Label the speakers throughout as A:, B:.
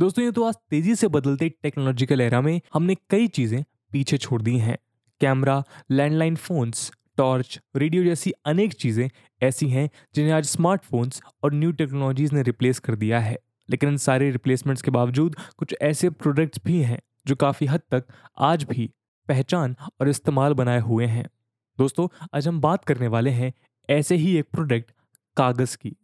A: दोस्तों, ये तो आज तेज़ी से बदलते टेक्नोलॉजिकल एरा में हमने कई चीज़ें पीछे छोड़ दी हैं। Camera landline phones torch radio जैसी अनेक चीज़ें ऐसी हैं जिन्हें आज स्मार्टफोन्स और न्यू टेक्नोलॉजीज़ ने रिप्लेस कर दिया है। लेकिन इन सारे रिप्लेसमेंट्स के बावजूद कुछ ऐसे प्रोडक्ट्स भी हैं जो काफ़ी हद तक आज भी पहचान और इस्तेमाल बनाए हुए हैं। दोस्तों, आज हम बात करने वाले हैं ऐसे ही एक प्रोडक्ट कागज़ की।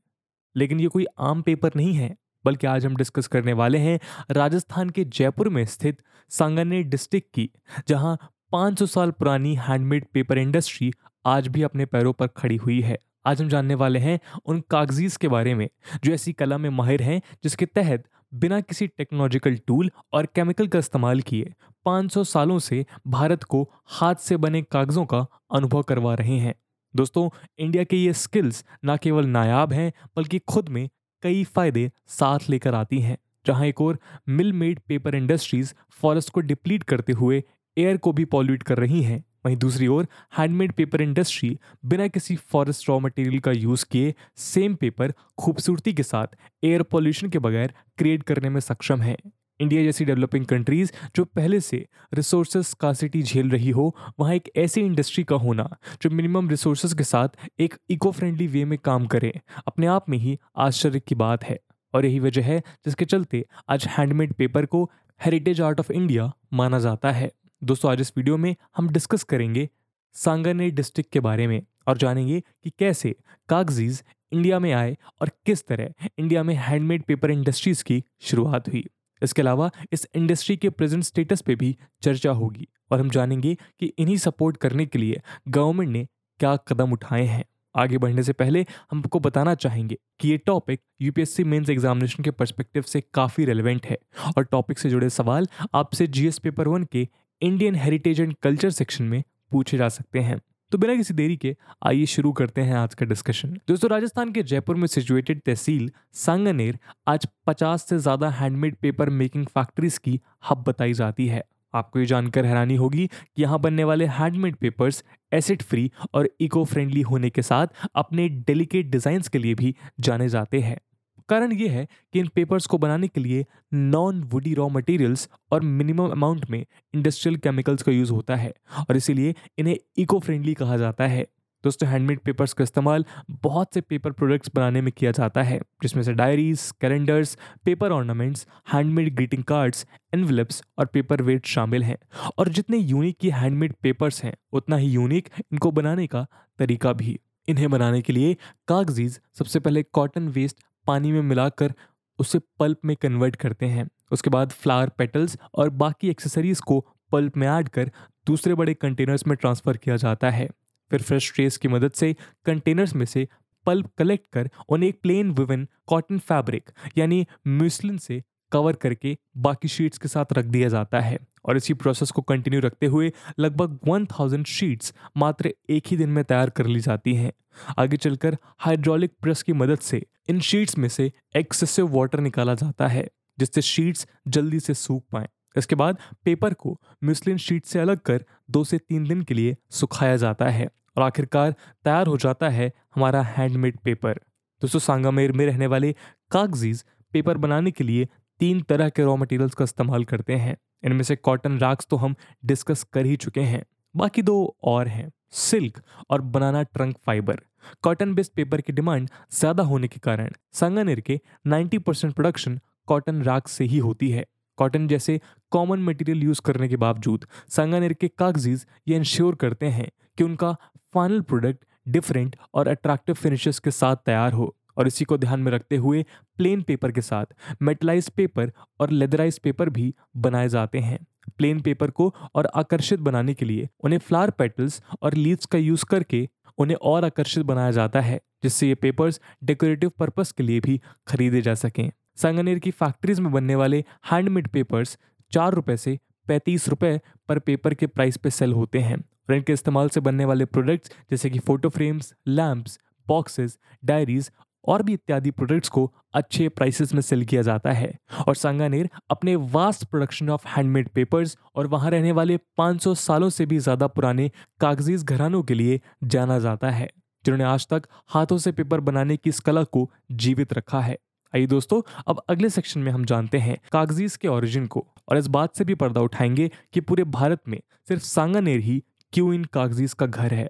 A: लेकिन ये कोई आम पेपर नहीं है। बल्कि आज हम डिस्कस करने वाले हैं राजस्थान के जयपुर में स्थित सांगनेर डिस्ट्रिक्ट की, जहाँ 500 साल पुरानी हैंडमेड पेपर इंडस्ट्री आज भी अपने पैरों पर खड़ी हुई है। आज हम जानने वाले हैं उन कागजीज के बारे में, जो ऐसी कला में माहिर हैं, जिसके तहत बिना किसी टेक्नोलॉजिकल टूल और केमिकल का इस्तेमाल किए 500 सालों से भारत को हाथ से बने कागजों का अनुभव करवा रहे हैं। दोस्तों, इंडिया के ये स्किल्स ना केवल नायाब हैं, बल्कि खुद में कई फ़ायदे साथ लेकर आती हैं। जहाँ एक और mill made paper industries forest को डिप्लीट करते हुए एयर को भी पॉल्यूट कर रही हैं। वहीं दूसरी ओर हैंडमेड पेपर इंडस्ट्री बिना किसी फॉरेस्ट रॉ मटेरियल का यूज़ किए सेम पेपर खूबसूरती के साथ एयर पॉल्यूशन के बगैर क्रिएट करने में सक्षम है। इंडिया जैसी डेवलपिंग कंट्रीज़ जो पहले से रिसोर्सेज स्कासिटी झेल रही हो, वहाँ एक ऐसी इंडस्ट्री का होना, जो मिनिमम रिसोर्सेज के साथ एक इको फ्रेंडली वे में काम करे, अपने आप में ही आश्चर्य की बात है। और यही वजह है, जिसके चलते आज हैंडमेड पेपर को हेरिटेज आर्ट ऑफ़ इंडिया माना जाता है। दोस्तों, आज इस वीडियो में हम डिस्कस करेंगे सांगानेर डिस्ट्रिक्ट के बारे में और जानेंगे कि कैसे कागजीज इंडिया में आए और किस तरह इंडिया में हैंडमेड पेपर इंडस्ट्रीज़ की शुरुआत हुई। इसके अलावा इस इंडस्ट्री के प्रेजेंट स्टेटस पे भी चर्चा होगी और हम जानेंगे कि इन्हीं सपोर्ट करने के लिए गवर्नमेंट ने क्या कदम उठाए हैं। आगे बढ़ने से पहले हम आपको बताना चाहेंगे कि ये टॉपिक यूपीएससी मेंस एग्जामिनेशन के पर्सपेक्टिव से काफ़ी रेलिवेंट है और टॉपिक से जुड़े सवाल आपसे जीएस पेपर वन के Indian heritage and culture section में पूछे जा सकते हैं। तो बिना किसी देरी के आइए शुरू करते हैं आज का डिस्कशन दोस्तों, राजस्थान के जयपुर में सिचुएटेड तहसील सांगनेर आज 50 से ज़्यादा हैंडमेड पेपर मेकिंग फैक्ट्रीज की हब बताई जाती है। आपको ये जानकर हैरानी होगी कि यहाँ बनने वाले हैंडमेड पेपर्स एसिड फ्री और इको फ्रेंडली होने के साथ अपने डेलिकेट डिज़ाइन के लिए भी जाने जाते हैं। कारण ये है कि इन पेपर्स को बनाने के लिए नॉन वुडी रॉ मटेरियल्स और मिनिमम अमाउंट में इंडस्ट्रियल केमिकल्स का यूज़ होता है और इसीलिए इन्हें इको फ्रेंडली कहा जाता है। दोस्तों हैंडमेड पेपर्स का इस्तेमाल बहुत से पेपर प्रोडक्ट्स बनाने में किया जाता है, जिसमें से diaries calendars paper ornaments handmade greeting cards envelopes और पेपर वेट शामिल हैं। और जितने यूनिक ये हैंडमेड पेपर्स हैं, उतना ही यूनिक इनको बनाने का तरीका भी। इन्हें बनाने के लिए कागजीज, सबसे पहले कॉटन वेस्ट पानी में मिलाकर उसे पल्प में कन्वर्ट करते हैं। उसके बाद फ्लावर पेटल्स और बाकी एक्सेसरीज को पल्प में ऐड कर दूसरे बड़े कंटेनर्स में ट्रांसफ़र किया जाता है। फिर फ्रेश ट्रेस की मदद से कंटेनर्स में से पल्प कलेक्ट कर उन्हें एक प्लेन विविन कॉटन फैब्रिक यानी म्यूसलिन से कवर करके बाकी शीट्स के साथ रख दिया जाता है। और इसी प्रोसेस को कंटिन्यू रखते हुए लगभग 1000 शीट्स मात्र एक ही दिन में तैयार कर ली जाती हैं। आगे चलकर हाइड्रोलिक प्रेस की मदद से इन शीट्स में से एक्सेसिव वाटर निकाला जाता है, जिससे शीट्स जल्दी से सूख पाएँ। इसके बाद पेपर को म्यूसलिन शीट से अलग कर दो से तीन दिन के लिए सुखाया जाता है और आखिरकार तैयार हो जाता है हमारा हैंडमेड पेपर दोस्तों, सांगामेर में रहने वाले कागजीज पेपर बनाने के लिए तीन तरह के रॉ मटेरियल्स का इस्तेमाल करते हैं। इनमें से कॉटन राग्स तो हम डिस्कस कर ही चुके हैं। बाकी दो और हैं सिल्क और banana trunk fibre cotton based paper की डिमांड ज़्यादा होने के कारण संगानेर के 90 परसेंट प्रोडक्शन कॉटन राग से ही होती है। कॉटन जैसे कॉमन मटेरियल यूज़ करने के बावजूद संगानेर के कागजीज ये इंश्योर करते हैं कि उनका फाइनल प्रोडक्ट डिफरेंट और अट्रैक्टिव फिनिशेस के साथ तैयार हो। और इसी को ध्यान में रखते हुए प्लेन पेपर के साथ मेटलाइज पेपर और लेदराइज पेपर भी बनाए जाते हैं। प्लेन पेपर को और आकर्षित बनाने के लिए उन्हें फ्लावर पेटल्स और लीव्स का यूज़ करके उन्हें और आकर्षित बनाया जाता है, जिससे ये पेपर्स डेकोरेटिव पर्पस के लिए भी खरीदे जा सकें। सांगनेर की फैक्ट्रीज में बनने वाले हैंडमेड पेपर्स चार रुपए से पैंतीस रुपए पर पेपर के प्राइस पे सेल होते हैं और इनके इस्तेमाल से बनने वाले प्रोडक्ट्स जैसे कि photo frames lamps boxes diaries और भी इत्यादि प्रोडक्ट्स को अच्छे प्राइसेस में सेल किया जाता है। और सांगानेर अपने vast production of handmade papers और वहाँ रहने वाले 500 सालों से भी ज़्यादा पुराने कागजीज घरानों के लिए जाना जाता है, जिन्होंने आज तक हाथों से पेपर बनाने की इस कला को जीवित रखा है। आइए दोस्तों, अब अगले सेक्शन में हम जानते हैं कागजीज के ओरिजिन को। और इस बात से भी पर्दा उठाएँगे कि पूरे भारत में सिर्फ़ सांगानेर ही क्यों इन कागजीज का घर है।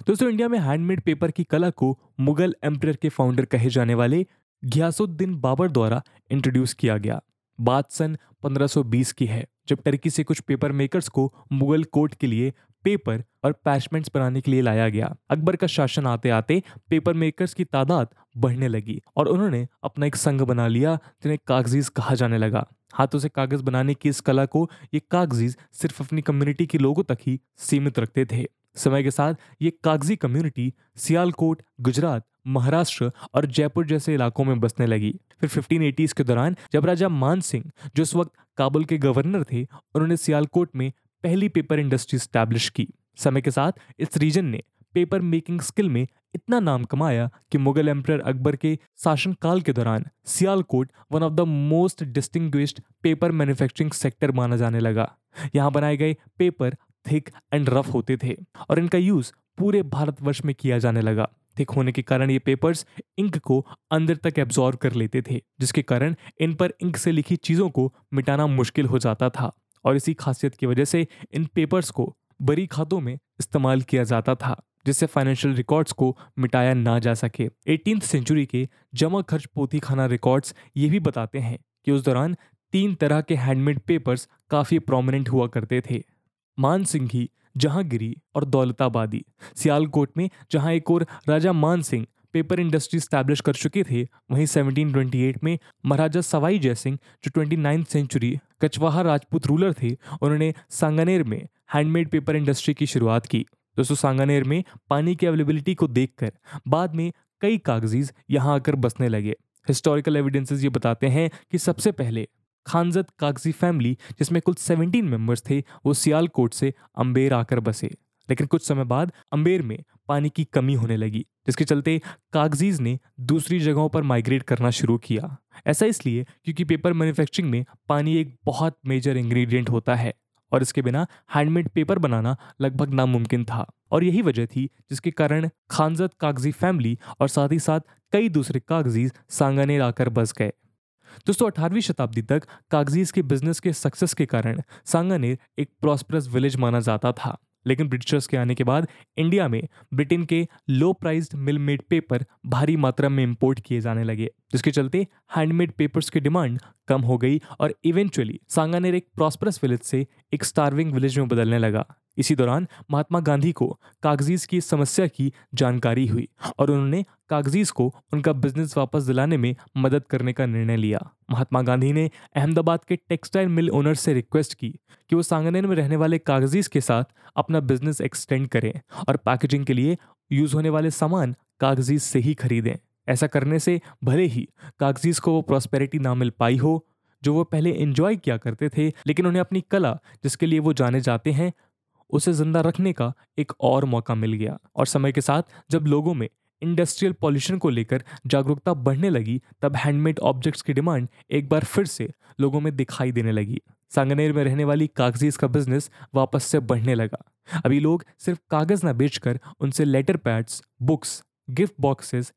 A: दोस्तों, इंडिया में हैंडमेड पेपर की कला को मुगल एम्पर के फाउंडर कहे जाने वाले घियासुद्दीन बाबर द्वारा इंट्रोड्यूस किया गया। बात सन 1520 की है, जब टर्की से कुछ पेपर मेकर्स को मुगल कोर्ट के लिए पेपर और पैशमेंट्स बनाने के लिए लाया गया। अकबर का शासन आते आते पेपर मेकर्स की तादाद बढ़ने लगी और उन्होंने अपना एक संघ बना लिया, जिन्हें कागजीज कहा जाने लगा। हाथों से कागज़ बनाने की इस कला को ये कागजीज सिर्फ़ अपनी कम्युनिटी के लोगों तक ही सीमित रखते थे। समय के साथ ये कागज़ी कम्युनिटी सियालकोट, गुजरात, महाराष्ट्र और जयपुर जैसे इलाकों में बसने लगी। फिर 1580s के दौरान जब राजा मान सिंह, जो उस वक्त काबुल के गवर्नर थे, उन्होंने सियालकोट में पहली पेपर इंडस्ट्री स्टैब्लिश की। समय के साथ इस रीजन ने पेपर मेकिंग स्किल में इतना नाम कमाया कि मुगल एम्पर अकबर के शासनकाल के दौरान Sialkot one of the most distinguished paper manufacturing sector माना जाने लगा। यहाँ बनाए गए पेपर थिक एंड रफ होते थे और इनका यूज़ पूरे भारतवर्ष में किया जाने लगा। थिक होने के कारण ये पेपर्स इंक को अंदर तक एब्जॉर्व कर लेते थे, जिसके कारण इन पर इंक से लिखी चीज़ों को मिटाना मुश्किल हो जाता था और इसी खासियत की वजह से इन पेपर्स को बड़ी खातों में इस्तेमाल किया जाता था, जिससे फाइनेंशियल रिकॉर्ड्स को मिटाया ना जा सके। एटीन सेंचुरी के जमा खर्च पोथी खाना रिकॉर्ड्स ये भी बताते हैं कि उस दौरान तीन तरह के हैंडमेड पेपर्स काफ़ी प्रोमिनेंट हुआ करते थे। मान सिंह जहांगीरी और दौलताबादी। सियालकोट में, जहाँ एक और राजा मान सिंह पेपर इंडस्ट्री स्टैब्लिश कर चुके थे, वहीं 1728 में महाराजा सवाई जयसिंह, जो twenty century Kachhwaha Rajput ruler थे, उन्होंने सांगानेर में हैंडमेड पेपर इंडस्ट्री की शुरुआत की। दोस्तों, सांगानेर में पानी की अवेलेबिलिटी को देखकर बाद में कई कागजीज यहाँ आकर बसने लगे। हिस्टोरिकल एविडेंसेस ये बताते हैं कि सबसे पहले खानजद कागज़ी फैमिली, जिसमें कुल 17 मेंबर्स थे, वो सियालकोट से अंबेर आकर बसे। लेकिन कुछ समय बाद अंबेर में पानी की कमी होने लगी, जिसके चलते कागजीज ने दूसरी जगहों पर माइग्रेट करना शुरू किया। ऐसा इसलिए क्योंकि पेपर मैन्युफैक्चरिंग में पानी एक बहुत मेजर इंग्रेडिएंट होता है, और इसके बिना हैंडमेड पेपर बनाना लगभग नामुमकिन था। और यही वजह थी, जिसके कारण खानजद कागज़ी फैमिली और साथ ही साथ कई दूसरे कागजीज सांगानेर आकर बस गए। दोस्तों अठारहवीं शताब्दी तक कागजीज के बिज़नेस के सक्सेस के कारण सांगानेर एक प्रॉस्परस विलेज माना जाता था। लेकिन ब्रिटिशर्स के आने के बाद इंडिया में ब्रिटेन के low priced mill made paper भारी मात्रा में इंपोर्ट किए जाने लगे, जिसके चलते हैंडमेड पेपर्स की डिमांड कम हो गई और इवेंचुअली सांगानेर एक प्रॉस्परस विलेज से एक स्टार्विंग विलेज में बदलने लगा। इसी दौरान महात्मा गांधी को कागजीज की समस्या की जानकारी हुई और उन्होंने कागजीज को उनका बिज़नेस वापस दिलाने में मदद करने का निर्णय लिया। महात्मा गांधी ने अहमदाबाद के टेक्सटाइल मिल ओनर से रिक्वेस्ट की कि वो सांगनेर में रहने वाले कागजीज के साथ अपना बिज़नेस एक्सटेंड करें और पैकेजिंग के लिए यूज़ होने वाले सामान कागजीज से ही खरीदें। ऐसा करने से भले ही कागजीज को वो प्रॉस्पेरिटी ना मिल पाई हो, जो वो पहले एंजॉय किया करते थे, लेकिन उन्हें अपनी कला, जिसके लिए वो जाने जाते हैं उसे ज़िंदा रखने का एक और मौका मिल गया। और समय के साथ जब लोगों में इंडस्ट्रियल पॉल्यूशन को लेकर जागरूकता बढ़ने लगी, तब हैंडमेड ऑब्जेक्ट्स की डिमांड एक बार फिर से लोगों में दिखाई देने लगी। सांगनेर में रहने वाली कागजीज का बिज़नेस वापस से बढ़ने लगा। अभी लोग सिर्फ़ कागज़ ना बेचकर उनसे letter pads books gift boxes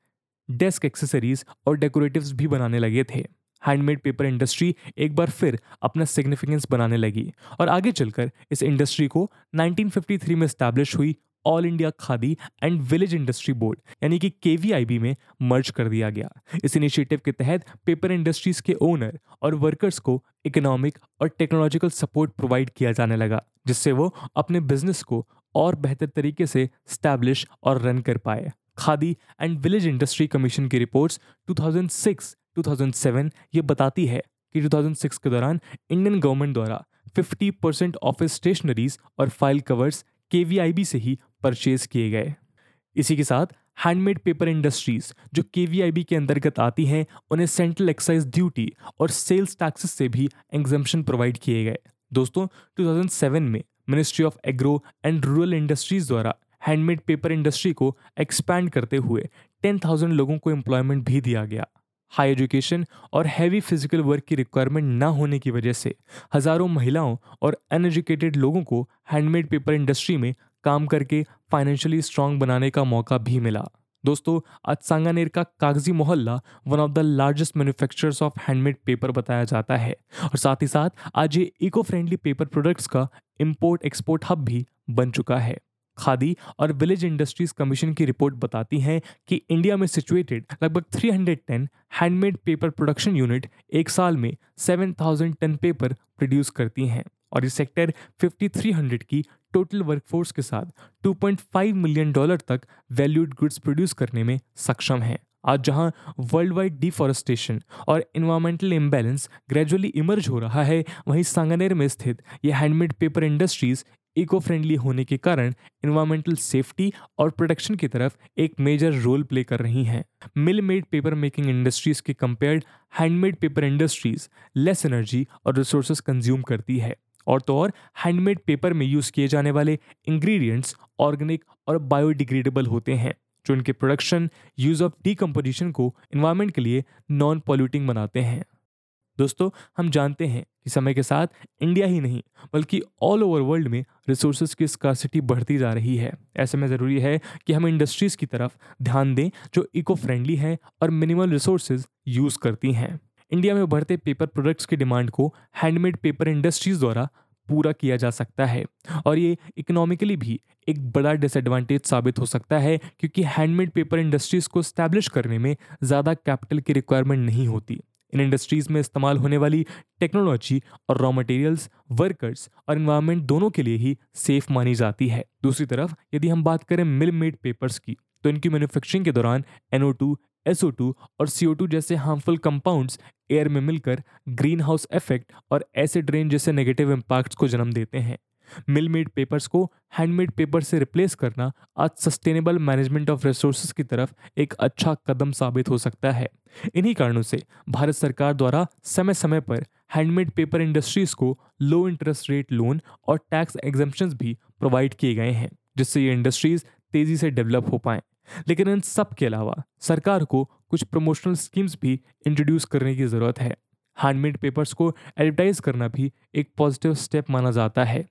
A: desk accessories और डेकोरेटिव्स भी बनाने लगे थे। हैंडमेड पेपर इंडस्ट्री एक बार फिर अपना सिग्निफिकेंस बनाने लगी और आगे चलकर इस इंडस्ट्री को 1953 में स्टैब्लिश हुई all India Khadi and village industry board, यानी कि के में मर्ज कर दिया गया। इस इनिशिएटिव के तहत पेपर इंडस्ट्रीज़ के ओनर और वर्कर्स को इकोनॉमिक और टेक्नोलॉजिकल सपोर्ट प्रोवाइड किया जाने लगा, जिससे वो अपने बिज़नेस को और बेहतर तरीके से स्टैब्लिश और रन कर पाए। Khadi and village industry commission की रिपोर्ट्स 2006 2007 ये बताती है कि 2006 के दौरान इंडियन गवर्नमेंट द्वारा 50 परसेंट ऑफ़िस स्टेशनरीज और फ़ाइल कवर्स के से ही परचेज किए गए। इसी के साथ हैंडमेड पेपर इंडस्ट्रीज़ जो के के अंतर्गत आती हैं उन्हें सेंट्रल एक्साइज ड्यूटी और सेल्स टैक्सेस से भी एग्जामेशन प्रोवाइड किए गए। दोस्तों 2007 में ministry of agro and rural industries द्वारा हैंडमेड पेपर इंडस्ट्री को एक्सपैंड करते हुए 10,000 लोगों को एम्प्लॉयमेंट भी दिया गया। हाई एजुकेशन और हैवी फ़िज़िकल वर्क की रिक्वायरमेंट ना होने की वजह से हज़ारों महिलाओं और अनएजुकेटेड लोगों को हैंडमेड पेपर इंडस्ट्री में काम करके फाइनेंशियली स्ट्रांग बनाने का मौका भी मिला। दोस्तों, आज सांगानेर का कागज़ी मोहल्ला one of the largest manufacturers of handmade paper बताया जाता है और साथ ही साथ आज ये इको फ्रेंडली पेपर प्रोडक्ट्स का इम्पोर्ट एक्सपोर्ट हब भी बन चुका है। खादी और विलेज इंडस्ट्रीज़ कमीशन की रिपोर्ट बताती है कि इंडिया में सिचुएटेड लगभग 310 हैंडमेड पेपर प्रोडक्शन यूनिट एक साल में 7000 टन पेपर प्रोड्यूस करती हैं और ये सेक्टर 5300 की टोटल वर्कफोर्स के साथ 2.5 मिलियन डॉलर तक वैल्यूड गुड्स प्रोड्यूस करने में सक्षम है। आज जहाँ वर्ल्ड वाइड डिफॉरेस्टेशन और इन्वायरमेंटल इम्बैलेंस ग्रेजुअली इमर्ज हो रहा है, वहीं सांगनेर में स्थित ये handmade paper industries eco friendly होने के कारण इन्वायरमेंटल सेफ्टी और प्रोटेक्शन की तरफ़ एक मेजर रोल प्ले कर रही हैं। Mill made paper making industries के compared handmade paper industries less energy और रिसोर्सेज कंज्यूम करती है। और तो और हैंडमेड पेपर में यूज़ किए जाने वाले इंग्रेडिएंट्स ऑर्गेनिक और बायोडिग्रेडेबल होते हैं, जो इनके प्रोडक्शन यूज़ ऑफ़ डीकम्पोजिशन को इन्वायरमेंट के लिए नॉन पॉल्यूटिंग बनाते हैं। दोस्तों, हम जानते हैं कि समय के साथ इंडिया ही नहीं, बल्कि ऑल ओवर वर्ल्ड में रिसोर्सेज की स्कासिटी बढ़ती जा रही है। ऐसे में ज़रूरी है कि हम इंडस्ट्रीज़ की तरफ़ ध्यान दें जो इको फ्रेंडली हैं और मिनिमल रिसोर्सेज यूज़ करती हैं। इंडिया में बढ़ते पेपर प्रोडक्ट्स की डिमांड को हैंडमेड पेपर इंडस्ट्रीज़ द्वारा पूरा किया जा सकता है और ये इकोनॉमिकली भी एक बड़ा डिसएडवांटेज साबित हो सकता है क्योंकि हैंडमेड पेपर इंडस्ट्रीज़ को स्टैब्लिश करने में ज़्यादा कैपिटल की रिक्वायरमेंट नहीं होती। इन इंडस्ट्रीज़ में इस्तेमाल होने वाली टेक्नोलॉजी और रॉ मटेरियल्स वर्कर्स और इन्वायरमेंट दोनों के लिए ही सेफ़ मानी जाती है। दूसरी तरफ़ यदि हम बात करें मिल मेड पेपर्स की तो इनकी मैन्युफैक्चरिंग के दौरान NO2, SO2 और CO2 जैसे हार्मफुल कंपाउंड्स एयर में मिलकर ग्रीन हाउस इफ़ेक्ट और एसिड रेन जैसे नेगेटिव इम्पैक्ट्स को जन्म देते हैं। मिल मेड पेपर्स को हैंडमेड पेपर से रिप्लेस करना आज सस्टेनेबल मैनेजमेंट ऑफ़ रिसोर्स की तरफ़ एक अच्छा कदम साबित हो सकता है। इन्हीं कारणों से भारत सरकार द्वारा समय समय पर हैंडमेड पेपर इंडस्ट्रीज़ को लो इंटरेस्ट रेट लोन और टैक्स एग्जामेशन भी प्रोवाइड किए गए हैं, जिससे ये इंडस्ट्रीज़ तेज़ी से डेवलप हो पाएँ। लेकिन इन सब के अलावा सरकार को कुछ प्रमोशनल स्कीम्स भी इंट्रोड्यूस करने की ज़रूरत है। हैंडमेड पेपर्स को एडवर्टाइज करना भी एक पॉजिटिव स्टेप माना जाता है।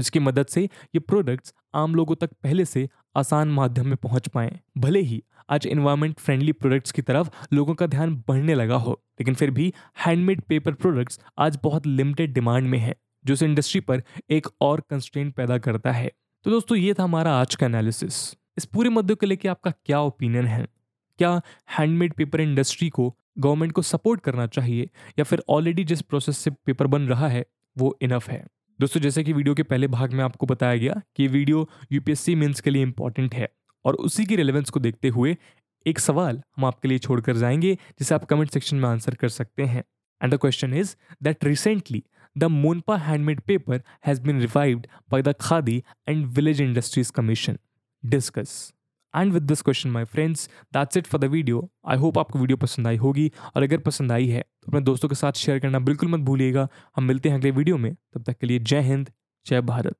A: जिसकी मदद से ये प्रोडक्ट्स आम लोगों तक पहले से आसान माध्यम में पहुँच पाएँ। भले ही आज इन्वायरमेंट फ्रेंडली प्रोडक्ट्स की तरफ़ लोगों का ध्यान बढ़ने लगा हो, लेकिन फिर भी हैंडमेड पेपर प्रोडक्ट्स आज बहुत लिमिटेड डिमांड में है, जो इस इंडस्ट्री पर एक और कंस्ट्रेंट पैदा करता है। तो दोस्तों, ये था हमारा आज का एनालिसिस इस पूरे मुद्दे को लेकर आपका क्या ओपिनियन है? क्या हैंडमेड पेपर इंडस्ट्री को गवर्नमेंट को सपोर्ट करना चाहिए, या फिर ऑलरेडी जिस प्रोसेस से पेपर बन रहा है, वो इनफ है? दोस्तों, जैसे कि वीडियो के पहले भाग में आपको बताया गया कि वीडियो यूपीएससी मीन्स के लिए इंपॉर्टेंट है और उसी की रिलेवेंस को देखते हुए एक सवाल हम आपके लिए छोड़कर जाएँगे, जिसे आप कमेंट सेक्शन में आंसर कर सकते हैं। And the question is that recently the Monpa handmade paper has been revived by the Khadi and village industries commission discuss and with this question my friends that's it for the video I hope आपको video पसंद आई होगी। और अगर पसंद आई है तो अपने दोस्तों के साथ शेयर करना बिल्कुल मत भूलिएगा। हम मिलते हैं अगले वीडियो में। तब तक के लिए जय हिंद, जय भारत।